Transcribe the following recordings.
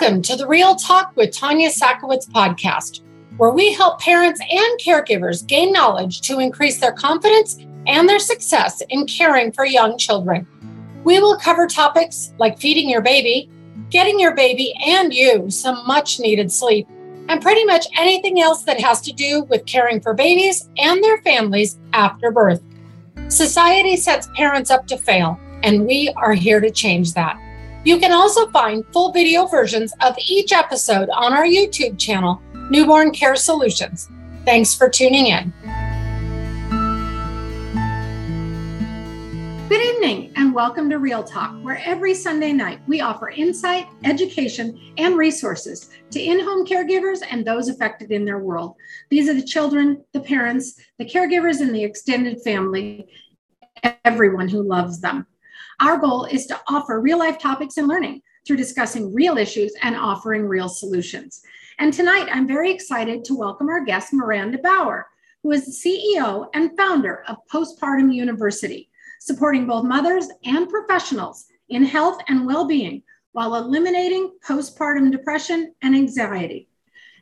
Welcome to the Real Talk with Tanya Sakowitz podcast, where we help parents and caregivers gain knowledge to increase their confidence and their success in caring for young children. We will cover topics like feeding your baby, getting your baby and you some much needed sleep, and pretty much anything else that has to do with caring for babies and their families after birth. Society sets parents up to fail, and we are here to change that. You can also find full video versions of each episode on our YouTube channel, Newborn Care Solutions. Thanks for tuning in. Good evening, and welcome to Real Talk, where every Sunday night we offer insight, education, and resources to in home caregivers and those affected in their world. These are the children, the parents, the caregivers, and the extended family, everyone who loves them. Our goal is to offer real life topics and learning through discussing real issues and offering real solutions. And tonight, I'm very excited to welcome our guest, Maranda Bower, who is the CEO and founder of Postpartum University, supporting both mothers and professionals in health and well being while eliminating postpartum depression and anxiety.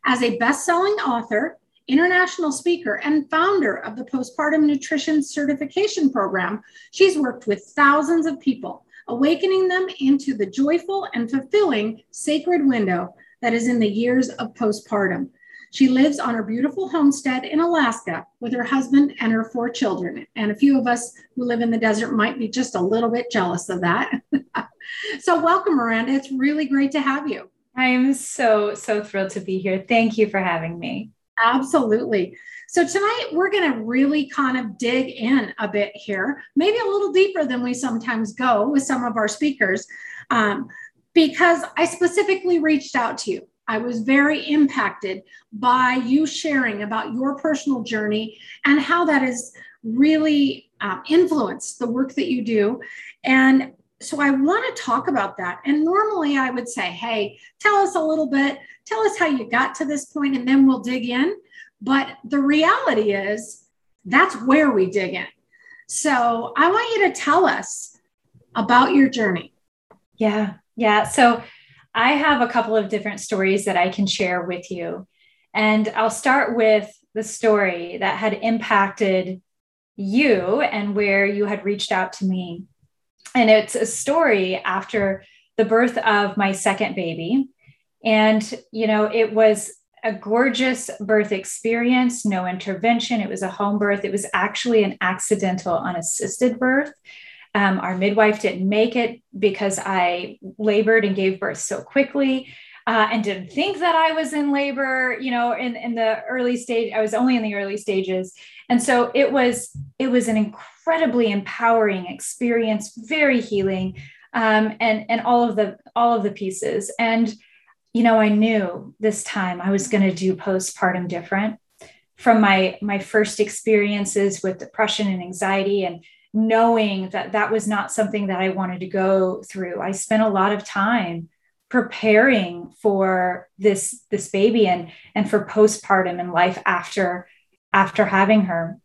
As a best selling author, international speaker, and founder of the Postpartum Nutrition Certification Program, she's worked with thousands of people, awakening them into the joyful and fulfilling sacred window that is in the years of postpartum. She lives on her beautiful homestead in Alaska with her husband and her four children. And a few of us who live in the desert might be just a little bit jealous of that. so, welcome, Maranda. It's really great to have you. I am so, so thrilled to be here. Thank you for having me. Absolutely. So tonight we're going to really kind of dig in a bit here, maybe a little deeper than we sometimes go with some of our speakers, um, because I specifically reached out to you. I was very impacted by you sharing about your personal journey and how that has really um, influenced the work that you do. And so I want to talk about that. And normally I would say, hey, tell us a little bit, tell us how you got to this point, and then we'll dig in. But the reality is, that's where we dig in. So I want you to tell us about your journey. Yeah. Yeah. So I have a couple of different stories that I can share with you. And I'll start with the story that had impacted you and where you had reached out to me and it's a story after the birth of my second baby. And, you know, it was a gorgeous birth experience, no intervention. It was a home birth. It was actually an accidental, unassisted birth. Um, our midwife didn't make it because I labored and gave birth so quickly. Uh, and didn't think that I was in labor, you know, in, in the early stage. I was only in the early stages. And so it was, it was an incredibly empowering experience, very healing, um, and and all of the all of the pieces. And you know, I knew this time I was going to do postpartum different from my my first experiences with depression and anxiety and knowing that that was not something that I wanted to go through. I spent a lot of time preparing for this this baby and and for postpartum and life after after having her.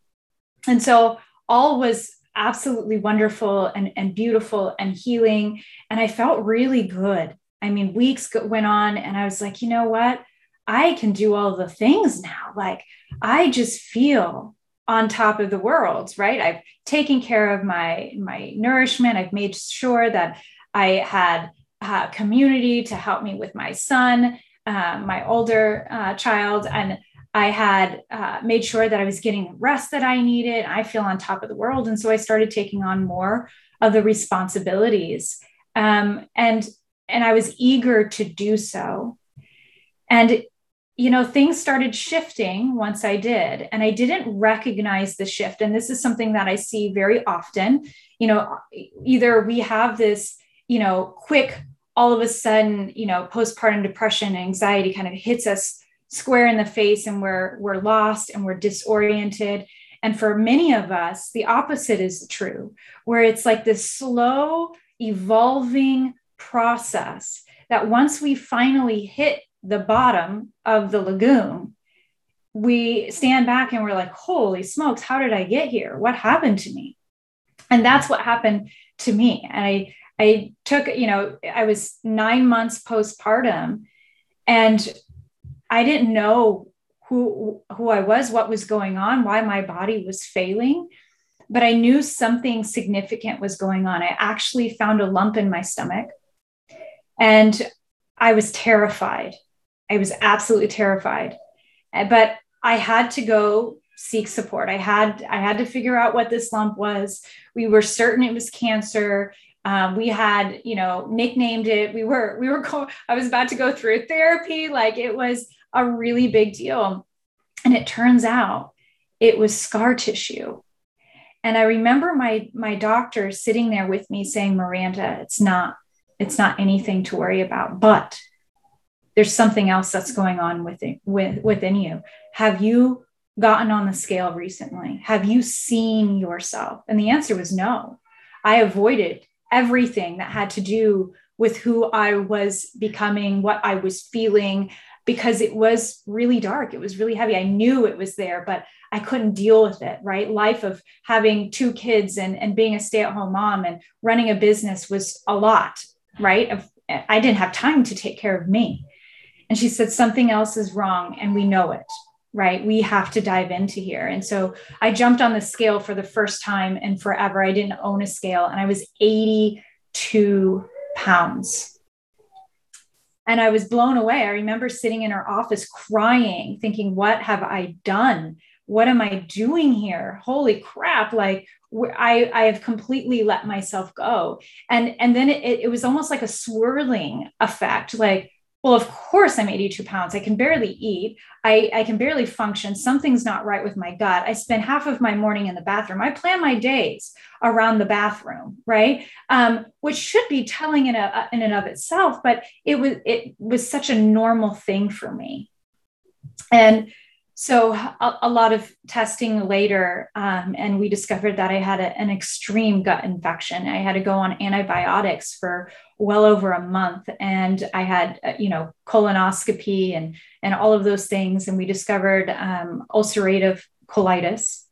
And so all was absolutely wonderful and, and beautiful and healing. And I felt really good. I mean, weeks went on, and I was like, you know what? I can do all the things now. Like, I just feel on top of the world, right? I've taken care of my my nourishment. I've made sure that I had a community to help me with my son, uh, my older uh, child, and I had uh, made sure that I was getting the rest that I needed. I feel on top of the world. And so I started taking on more of the responsibilities. Um, and, and I was eager to do so. And, you know, things started shifting once I did. And I didn't recognize the shift. And this is something that I see very often. You know, either we have this, you know, quick, all of a sudden, you know, postpartum depression, anxiety kind of hits us square in the face and we're we're lost and we're disoriented and for many of us the opposite is true where it's like this slow evolving process that once we finally hit the bottom of the lagoon we stand back and we're like holy smokes how did i get here? What happened to me? And that's what happened to me. And i I took, you know, I was nine months postpartum and I didn't know who who I was, what was going on, why my body was failing, but I knew something significant was going on. I actually found a lump in my stomach and I was terrified. I was absolutely terrified. But I had to go seek support. I had I had to figure out what this lump was. We were certain it was cancer. Um, we had, you know, nicknamed it. We were we were. Co- I was about to go through therapy. Like it was a really big deal, and it turns out it was scar tissue. And I remember my my doctor sitting there with me saying, "Maranda, it's not it's not anything to worry about, but there's something else that's going on within with, within you. Have you gotten on the scale recently? Have you seen yourself? And the answer was no. I avoided everything that had to do with who I was becoming, what I was feeling, because it was really dark. It was really heavy. I knew it was there, but I couldn't deal with it, right? Life of having two kids and, and being a stay at home mom and running a business was a lot, right? Of, I didn't have time to take care of me. And she said, something else is wrong and we know it right? We have to dive into here. And so I jumped on the scale for the first time in forever. I didn't own a scale and I was 82 pounds. And I was blown away. I remember sitting in her office crying, thinking, What have I done? What am I doing here? Holy crap. Like, I, I have completely let myself go. And, and then it, it was almost like a swirling effect. Like, well, of course I'm 82 pounds. I can barely eat. I, I can barely function. Something's not right with my gut. I spend half of my morning in the bathroom. I plan my days around the bathroom, right? Um, which should be telling in, a, in and of itself, but it was it was such a normal thing for me. And so a, a, lot of testing later um, and we discovered that i had a, an extreme gut infection i had to go on antibiotics for well over a month and i had uh, you know colonoscopy and and all of those things and we discovered um, ulcerative colitis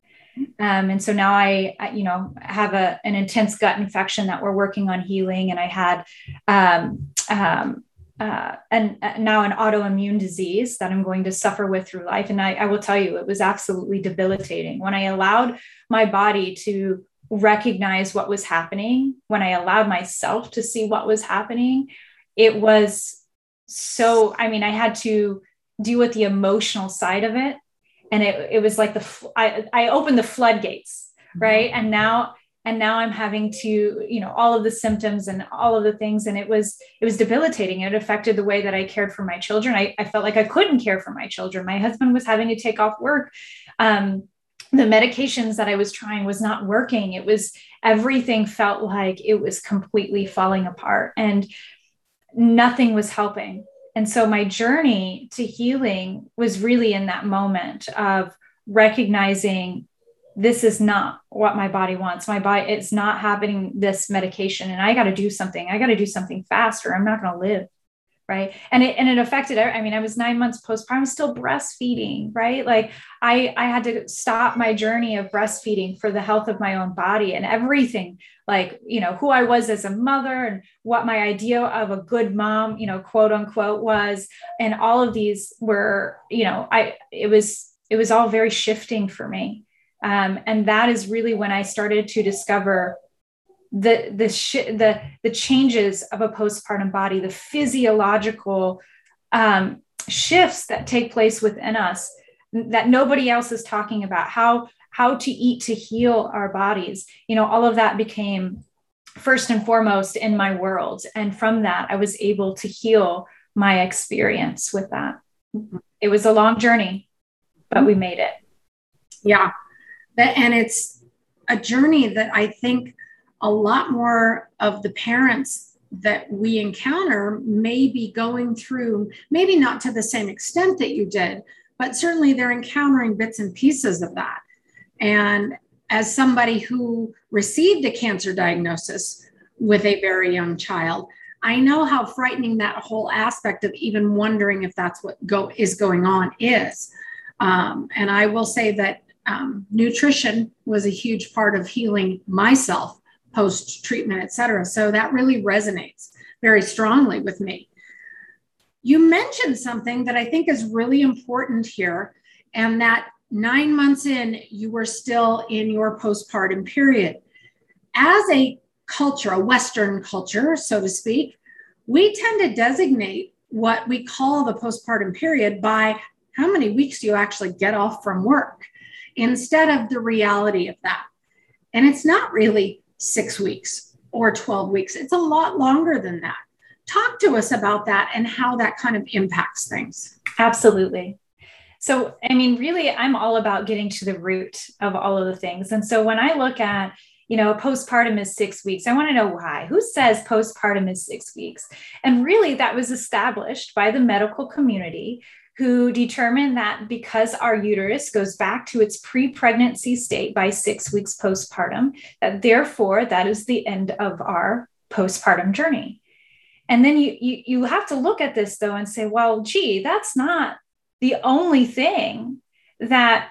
um, and so now I, I, you know, have a, an intense gut infection that we're working on healing. And I had um, um, uh, and uh, now an autoimmune disease that I'm going to suffer with through life. And I, I, will tell you, it was absolutely debilitating when I allowed my body to recognize what was happening, when I allowed myself to see what was happening. It was so, I mean, I had to deal with the emotional side of it. And it, it was like the, I, I opened the floodgates, mm-hmm. right? And now and now i'm having to you know all of the symptoms and all of the things. And it was it was debilitating. It affected the way that i cared for my children. I, I felt like i couldn't care for my children. My husband was having to take off work. Um, the medications that i was trying was not working. It was everything felt like it was completely falling apart and nothing was helping. And so my journey to healing was really in that moment of recognizing this is not what my body wants. My body, it's not having this medication, and I got to do something. I got to do something faster. I'm not going to live. Right. And it, and it affected, I mean, I was nine months postpartum, still breastfeeding, right? Like I, I had to stop my journey of breastfeeding for the health of my own body and everything, like, you know, who I was as a mother and what my idea of a good mom, you know, quote unquote was. And all of these were, you know, I, it was, it was all very shifting for me um, and that is really when I started to discover the the sh- the the changes of a postpartum body, the physiological um, shifts that take place within us that nobody else is talking about. How how to eat to heal our bodies. You know, all of that became first and foremost in my world, and from that, I was able to heal my experience with that. It was a long journey, but we made it. Yeah, and it's a journey that I think a lot more of the parents that we encounter may be going through, maybe not to the same extent that you did, but certainly they're encountering bits and pieces of that. And as somebody who received a cancer diagnosis with a very young child, I know how frightening that whole aspect of even wondering if that's what go is going on is. Um, and I will say that um, nutrition was a huge part of healing myself post treatment, et cetera. So that really resonates very strongly with me. You mentioned something that I think is really important here, and that nine months in, you were still in your postpartum period. As a culture, a Western culture, so to speak, we tend to designate what we call the postpartum period by how many weeks do you actually get off from work instead of the reality of that. And it's not really six weeks or 12 weeks, it's a lot longer than that. Talk to us about that and how that kind of impacts things. Absolutely. So, I mean, really, I'm all about getting to the root of all of the things. And so when I look at, you know, postpartum is six weeks, I want to know why. Who says postpartum is six weeks? And really, that was established by the medical community who determined that because our uterus goes back to its pre-pregnancy state by six weeks postpartum, that therefore that is the end of our postpartum journey. And then you, you, you have to look at this though and say, well, gee, that's not the only thing that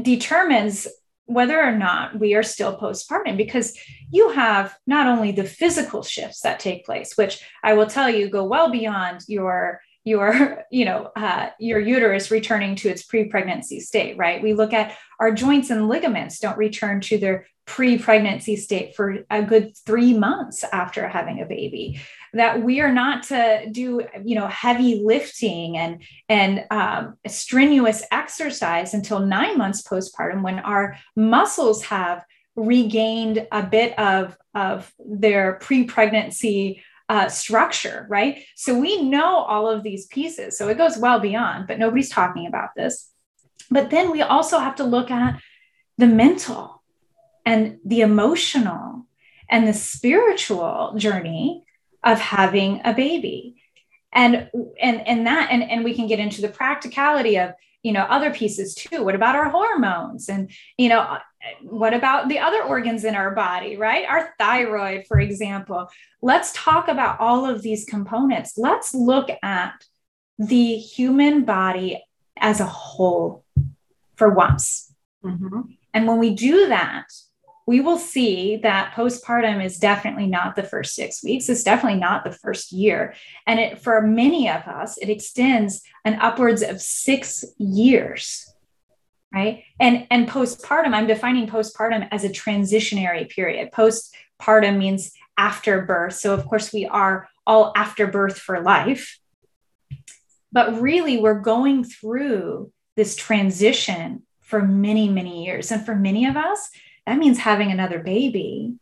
determines whether or not we are still postpartum because you have not only the physical shifts that take place which i will tell you go well beyond your your you know uh, your uterus returning to its pre-pregnancy state right? We look at our joints and ligaments don't return to their pre-pregnancy state for a good three months after having a baby. That we are not to do you know heavy lifting and and um, strenuous exercise until nine months postpartum when our muscles have regained a bit of of their pre-pregnancy uh, structure right? So we know all of these pieces. So it goes well beyond but nobody's talking about this. But then we also have to look at the mental and the emotional and the spiritual journey of having a baby. And and and that and and we can get into the practicality of you know other pieces too. What about our hormones? And you know what about the other organs in our body right? Our thyroid for example. Let's talk about all of these components. Let's look at the human body as a whole for once. Mm-hmm. and when we do that we will see that postpartum is definitely not the first six weeks. It's definitely not the first year. And it, for many of us, it extends an upwards of six years. Right. And, and postpartum, I'm defining postpartum as a transitionary period. Postpartum means after birth. So, of course, we are all after birth for life. But really, we're going through this transition for many, many years. And for many of us, that means having another baby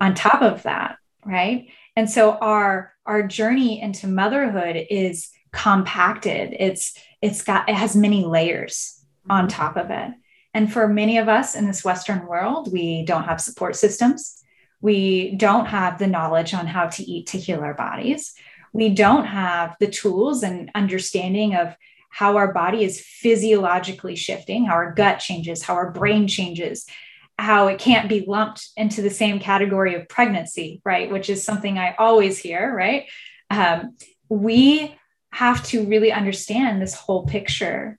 on top of that right? And so our our journey into motherhood is compacted. It's it's got it has many layers on mm-hmm. top of it. And for many of us in this western world we don't have support systems. We don't have the knowledge on how to eat to heal our bodies. We don't have the tools and understanding of how our body is physiologically shifting how our gut changes how our brain changes how it can't be lumped into the same category of pregnancy, right? Which is something I always hear, right? Um, we have to really understand this whole picture.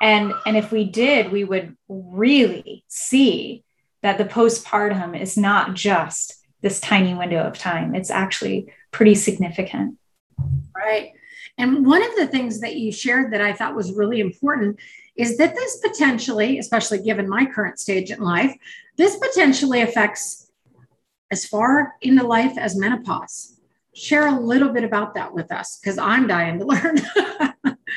And, and if we did, we would really see that the postpartum is not just this tiny window of time, it's actually pretty significant. Right. And one of the things that you shared that I thought was really important is that this potentially, especially given my current stage in life, this potentially affects as far into life as menopause. Share a little bit about that with us because I'm dying to learn.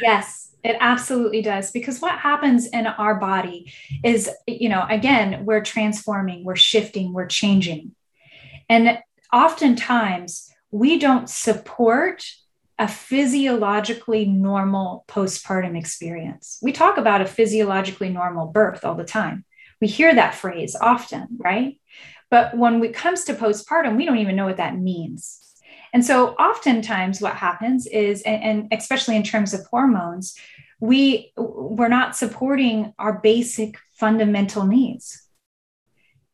yes, it absolutely does. Because what happens in our body is, you know, again, we're transforming, we're shifting, we're changing. And oftentimes we don't support a physiologically normal postpartum experience. We talk about a physiologically normal birth all the time. We hear that phrase often, right? But when it comes to postpartum, we don't even know what that means. And so, oftentimes, what happens is, and, especially in terms of hormones, we we're not supporting our basic fundamental needs.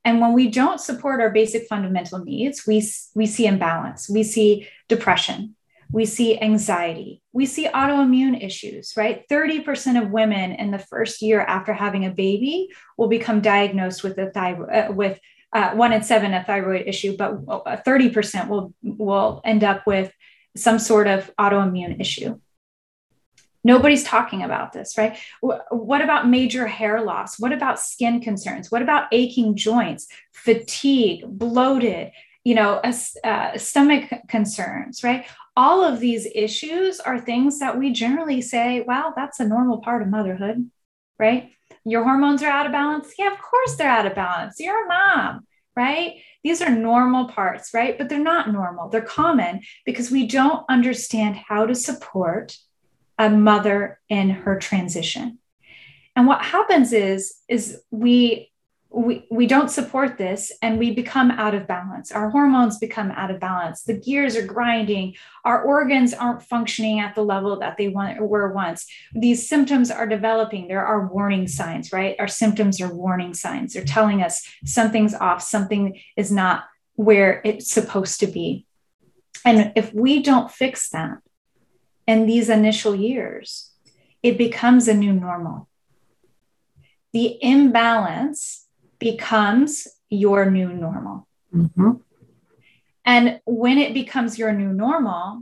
And when we don't support our basic fundamental needs, we, we see imbalance, we see depression, we see anxiety, we see autoimmune issues, right? 30% of women in the first year after having a baby will become diagnosed with a thyroid, uh, with uh, one in seven a thyroid issue, but 30% will, will end up with some sort of autoimmune issue. Nobody's talking about this, right? What about major hair loss? What about skin concerns? What about aching joints, fatigue, bloated, you know, uh, stomach concerns, right? All of these issues are things that we generally say, wow, that's a normal part of motherhood, right? Your hormones are out of balance. Yeah, of course they're out of balance. You're a mom, right? These are normal parts, right? But they're not normal. They're common because we don't understand how to support a mother in her transition. And what happens is, is we we, we don't support this and we become out of balance. Our hormones become out of balance. The gears are grinding. Our organs aren't functioning at the level that they were once. These symptoms are developing. There are warning signs, right? Our symptoms are warning signs. They're telling us something's off, something is not where it's supposed to be. And if we don't fix that, in these initial years, it becomes a new normal. The imbalance becomes your new normal. Mm-hmm. And when it becomes your new normal,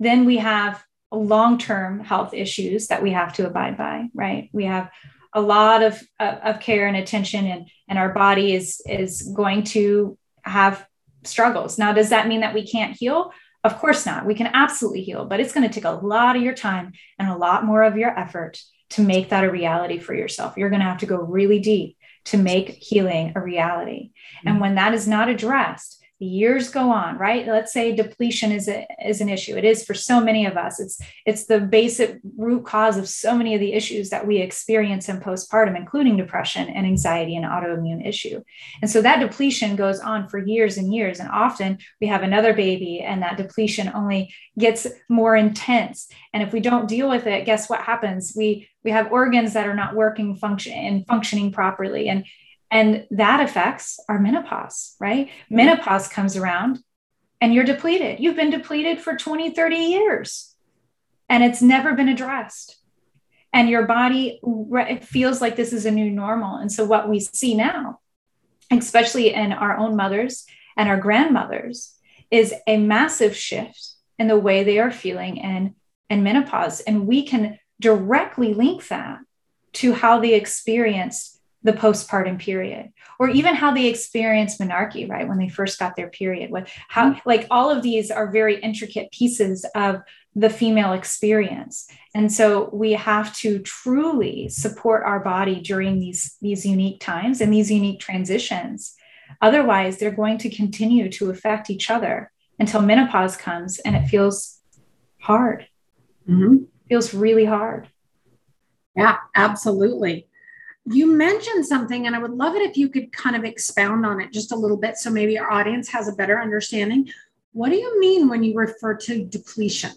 then we have long term health issues that we have to abide by, right? We have a lot of, of care and attention, and, and our body is, is going to have struggles. Now, does that mean that we can't heal? Of course not. We can absolutely heal, but it's going to take a lot of your time and a lot more of your effort to make that a reality for yourself. You're going to have to go really deep to make healing a reality. And mm-hmm. when that is not addressed, years go on right? Let's say depletion is a, is an issue. It is for so many of us. It's it's the basic root cause of so many of the issues that we experience in postpartum including depression and anxiety and autoimmune issue. And so that depletion goes on for years and years. And often we have another baby and that depletion only gets more intense. And if we don't deal with it guess what happens? We we have organs that are not working function and functioning properly. And and that affects our menopause, right? Mm-hmm. Menopause comes around and you're depleted. You've been depleted for 20, 30 years and it's never been addressed. And your body it feels like this is a new normal. And so, what we see now, especially in our own mothers and our grandmothers, is a massive shift in the way they are feeling in, in menopause. And we can directly link that to how they experienced the postpartum period or even how they experience menarche right when they first got their period what how mm-hmm. like all of these are very intricate pieces of the female experience. And so we have to truly support our body during these these unique times and these unique transitions. Otherwise they're going to continue to affect each other until menopause comes and it feels hard. Mm-hmm. feels really hard. Yeah absolutely you mentioned something, and I would love it if you could kind of expound on it just a little bit so maybe our audience has a better understanding. What do you mean when you refer to depletion?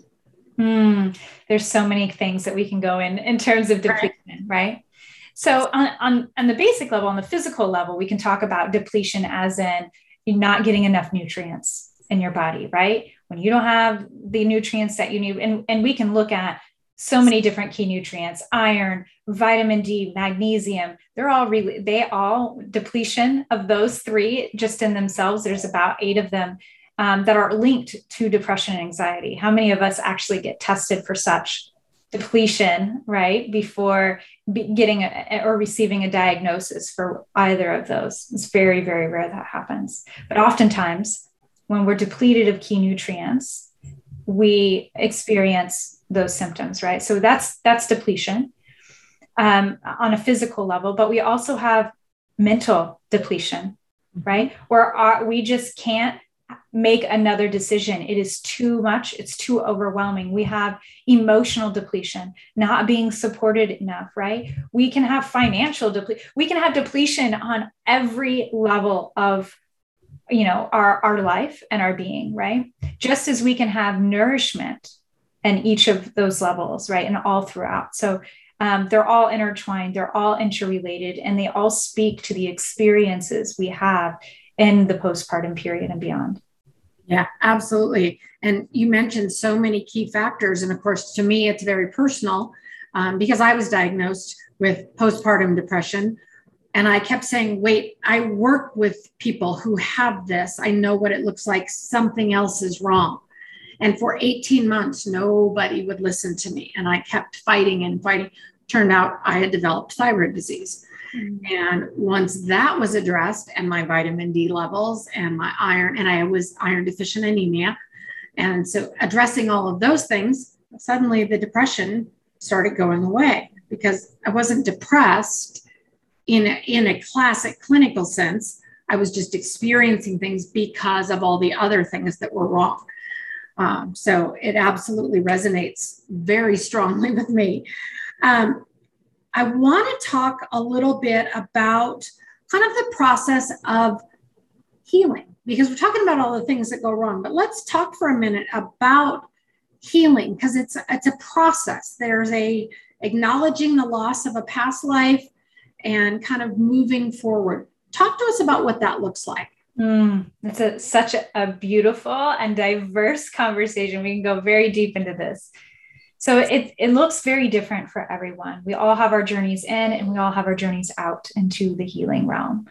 Mm, there's so many things that we can go in in terms of depletion, right? right? So on, on, on the basic level, on the physical level, we can talk about depletion as in you're not getting enough nutrients in your body, right? When you don't have the nutrients that you need, and, and we can look at so many different key nutrients iron vitamin d magnesium they're all really they all depletion of those three just in themselves there's about eight of them um, that are linked to depression and anxiety. How many of us actually get tested for such depletion right before getting a, or receiving a diagnosis for either of those? It's very very rare that happens. But oftentimes when we're depleted of key nutrients we experience those symptoms, right? So that's that's depletion um, on a physical level, but we also have mental depletion, right? Where our, we just can't make another decision. It is too much. It's too overwhelming. We have emotional depletion, not being supported enough, right? We can have financial depletion. We can have depletion on every level of you know our our life and our being right just as we can have nourishment and each of those levels, right? And all throughout. So um, they're all intertwined, they're all interrelated, and they all speak to the experiences we have in the postpartum period and beyond. Yeah, absolutely. And you mentioned so many key factors. And of course, to me, it's very personal um, because I was diagnosed with postpartum depression And I kept saying, wait, I work with people who have this. I know what it looks like. Something else is wrong. And for 18 months, nobody would listen to me. And I kept fighting and fighting. Turned out I had developed thyroid disease. Mm-hmm. And once that was addressed, and my vitamin D levels and my iron, and I was iron deficient anemia. And so addressing all of those things, suddenly the depression started going away because I wasn't depressed in a, in a classic clinical sense. I was just experiencing things because of all the other things that were wrong. Um, so it absolutely resonates very strongly with me. Um, I want to talk a little bit about kind of the process of healing because we're talking about all the things that go wrong, but let's talk for a minute about healing because it's it's a process. There's a acknowledging the loss of a past life and kind of moving forward. Talk to us about what that looks like. Mm, it's a, such a, a beautiful and diverse conversation. We can go very deep into this. So it, it looks very different for everyone. We all have our journeys in and we all have our journeys out into the healing realm.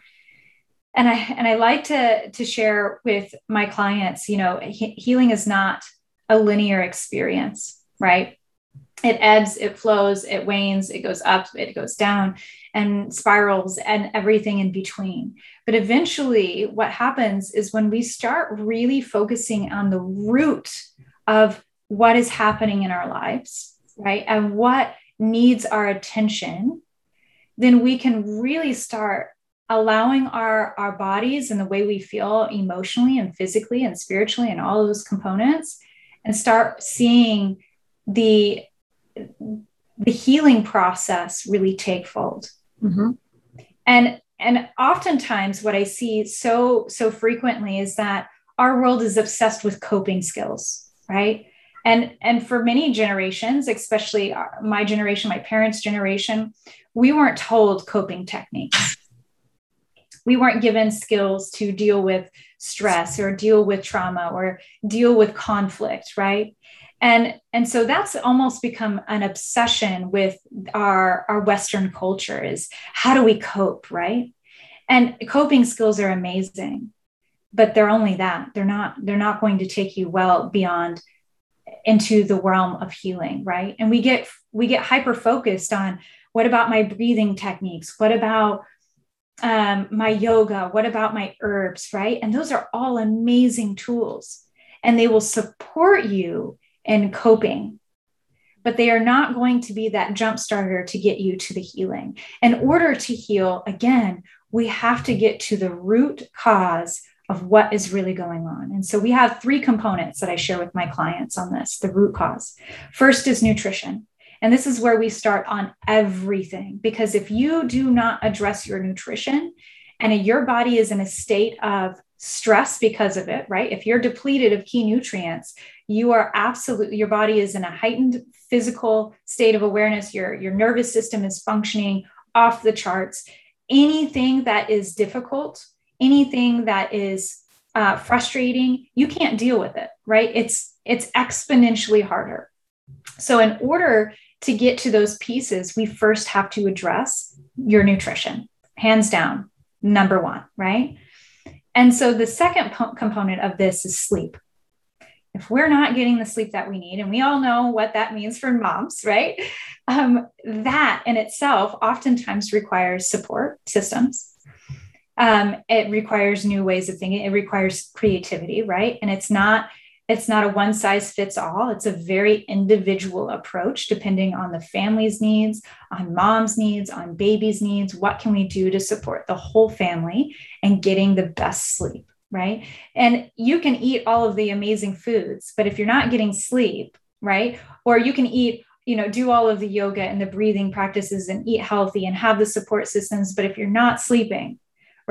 And I and I like to to share with my clients, you know, he, healing is not a linear experience, right? It ebbs, it flows, it wanes, it goes up, it goes down and spirals and everything in between. But eventually, what happens is when we start really focusing on the root of what is happening in our lives, right? And what needs our attention, then we can really start allowing our, our bodies and the way we feel emotionally and physically and spiritually and all those components and start seeing the the healing process really take fold mm-hmm. and and oftentimes what i see so so frequently is that our world is obsessed with coping skills right? And and for many generations especially my generation my parents generation we weren't told coping techniques. We weren't given skills to deal with stress or deal with trauma or deal with conflict right and and so that's almost become an obsession with our our western culture is how do we cope right? And coping skills are amazing but they're only that. They're not they're not going to take you well beyond into the realm of healing right? And we get we get hyper focused on what about my breathing techniques? What about um, my yoga? What about my herbs right? And those are all amazing tools. And they will support you in coping but they are not going to be that jump starter to get you to the healing in order to heal again we have to get to the root cause of what is really going on. And so we have three components that I share with my clients on this the root cause. First is nutrition. And this is where we start on everything because if you do not address your nutrition and your body is in a state of stress because of it, right? If you're depleted of key nutrients, you are absolutely your body is in a heightened physical state of awareness. Your your nervous system is functioning off the charts. Anything that is difficult anything that is uh, frustrating, you can't deal with it, right? It's it's exponentially harder. So in order to get to those pieces, we first have to address your nutrition, hands down, number one, right? And so the second po- component of this is sleep. If we're not getting the sleep that we need, and we all know what that means for moms, right? Um, that in itself oftentimes requires support systems. Um, it requires new ways of thinking. It requires creativity right? And it's not it's not a one size fits all. It's a very individual approach depending on the family's needs on mom's needs on baby's needs. What can we do to support the whole family and getting the best sleep right and you can eat all of the amazing foods but if you're not getting sleep right or you can eat you know do all of the yoga and the breathing practices and eat healthy and have the support systems but if you're not sleeping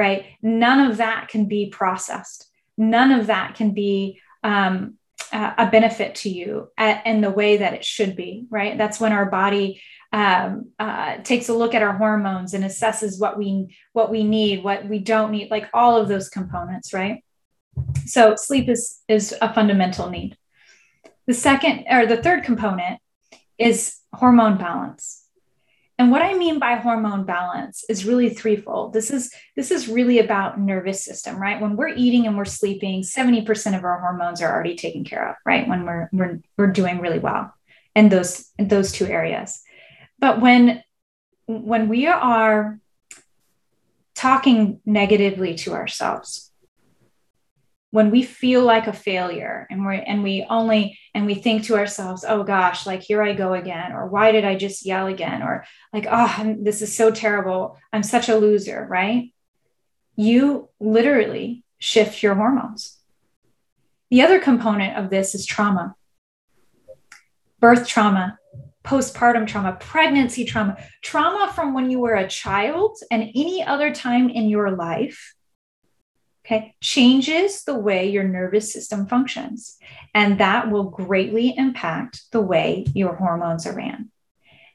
right? None of that can be processed. None of that can be um, a benefit to you at, in the way that it should be, right? That's when our body um, uh, takes a look at our hormones and assesses what we what we need, what we don't need, like all of those components, right? So sleep is is a fundamental need. The second or the third component is hormone balance. and what I mean by hormone balance is really threefold. This is this is really about nervous system, right? When we're eating and we're sleeping, 70% of our hormones are already taken care of, right? When we're we're, we're doing really well in those in those two areas. But when when we are talking negatively to ourselves, when we feel like a failure and we and we only and we think to ourselves oh gosh like here i go again or why did i just yell again? or like oh this is so terrible. I'm such a loser right? You literally shift your hormones. The other component of this is trauma. Birth trauma postpartum trauma pregnancy trauma trauma from when you were a child and any other time in your life okay, changes the way your nervous system functions. And that will greatly impact the way your hormones are ran.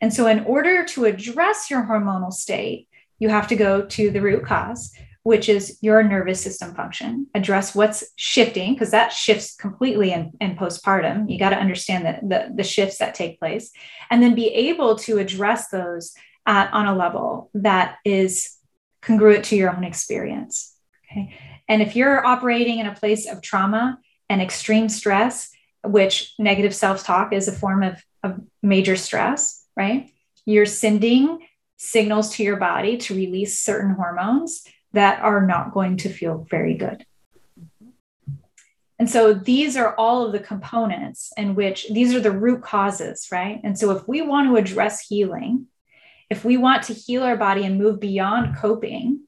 And so, in order to address your hormonal state, you have to go to the root cause, which is your nervous system function, address what's shifting, because that shifts completely in, in postpartum. You got to understand the, the, the, shifts that take place, and then be able to address those at, on a level that is congruent to your own experience. Okay. And if you're operating in a place of trauma and extreme stress, which negative self talk is a form of, of major stress, right? You're sending signals to your body to release certain hormones that are not going to feel very good. And so these are all of the components in which these are the root causes, right? And so if we want to address healing, if we want to heal our body and move beyond coping,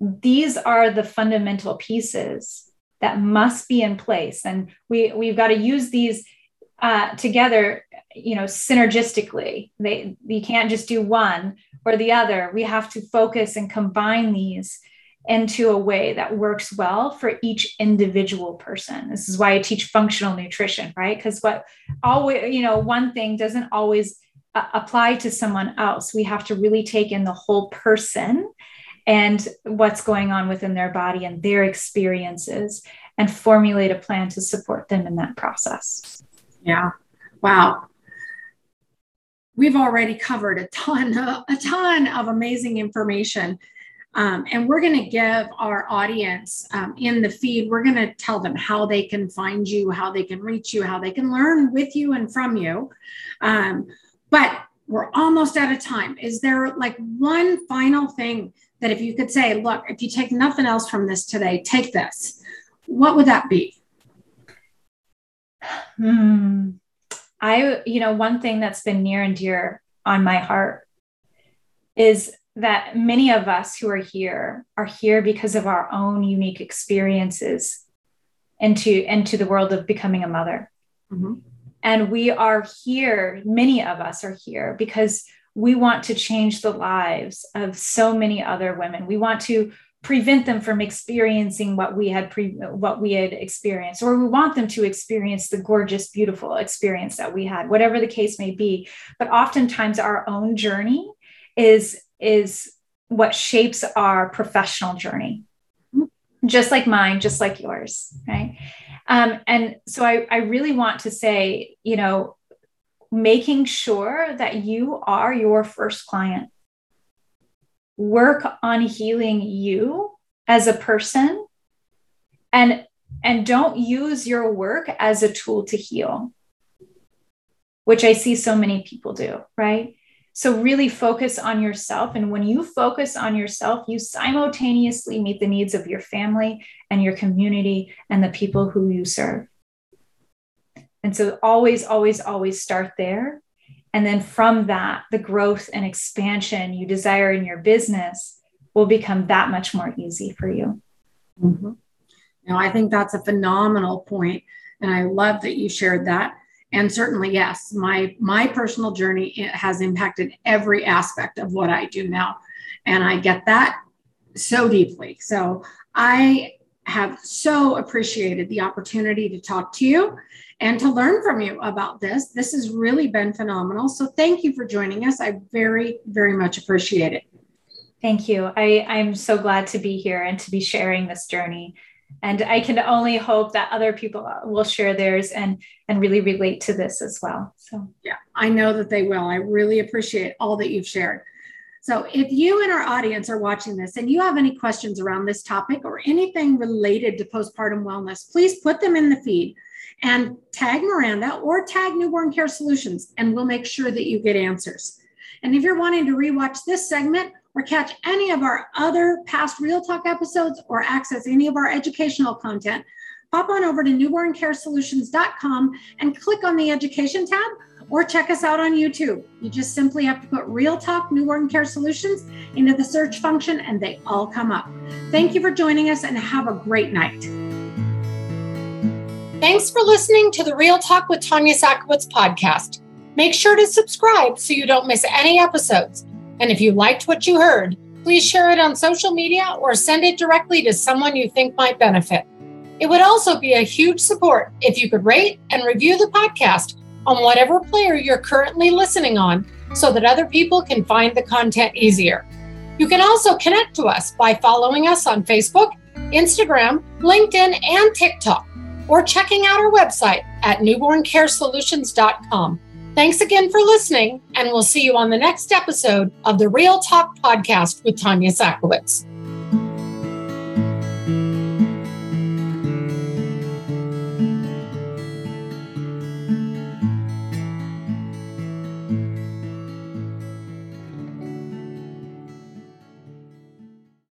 these are the fundamental pieces that must be in place and we we've got to use these uh, together you know synergistically they you can't just do one or the other we have to focus and combine these into a way that works well for each individual person this is why i teach functional nutrition right because what always you know one thing doesn't always uh, apply to someone else we have to really take in the whole person and what's going on within their body and their experiences and formulate a plan to support them in that process. Yeah. Wow. We've already covered a ton, of, a ton of amazing information. Um, and we're going to give our audience um, in the feed, we're going to tell them how they can find you, how they can reach you, how they can learn with you and from you. Um, but we're almost out of time. Is there like one final thing that if you could say, look, if you take nothing else from this today, take this, what would that be? Hmm. I, you know, one thing that's been near and dear on my heart is that many of us who are here are here because of our own unique experiences into into the world of becoming a mother. Mm-hmm. And we are here, many of us are here because we want to change the lives of so many other women. We want to prevent them from experiencing what we had pre what we had experienced or we want them to experience the gorgeous beautiful experience that we had whatever the case may be. But oftentimes our own journey is is what shapes our professional journey. Just like mine just like yours right? Um, and so I, I really want to say you know making sure that you are your first client. Work on healing you as a person and and don't use your work as a tool to heal which i see so many people do right? So really focus on yourself. And when you focus on yourself you simultaneously meet the needs of your family and your community and the people who you serve. And so always, always, always start there. And then from that, the growth and expansion you desire in your business will become that much more easy for you. Mm-hmm. Now, I think that's a phenomenal point, and I love that you shared that. And certainly, yes, my my personal journey has impacted every aspect of what I do now, and I get that so deeply. So I have so appreciated the opportunity to talk to you and to learn from you about this. This has really been phenomenal. So thank you for joining us. I very, very much appreciate it. Thank you. I, I'm so glad to be here and to be sharing this journey. and I can only hope that other people will share theirs and and really relate to this as well. So yeah, I know that they will. I really appreciate all that you've shared. So if you and our audience are watching this and you have any questions around this topic or anything related to postpartum wellness, please put them in the feed and tag Maranda or tag Newborn Care Solutions, and we'll make sure that you get answers. And if you're wanting to rewatch this segment or catch any of our other past Real Talk episodes or access any of our educational content, pop on over to newborncaresolutions.com and click on the education tab or check us out on YouTube. You just simply have to put Real Talk Newborn Care Solutions into the search function and they all come up. Thank you for joining us and have a great night. Thanks for listening to the Real Talk with Tanya Sakowitz podcast. Make sure to subscribe so you don't miss any episodes. And if you liked what you heard, please share it on social media or send it directly to someone you think might benefit. It would also be a huge support if you could rate and review the podcast on whatever player you're currently listening on so that other people can find the content easier. You can also connect to us by following us on Facebook, Instagram, LinkedIn, and TikTok, or checking out our website at newborncaresolutions.com. Thanks again for listening, and we'll see you on the next episode of the Real Talk podcast with Tanya Sakowitz.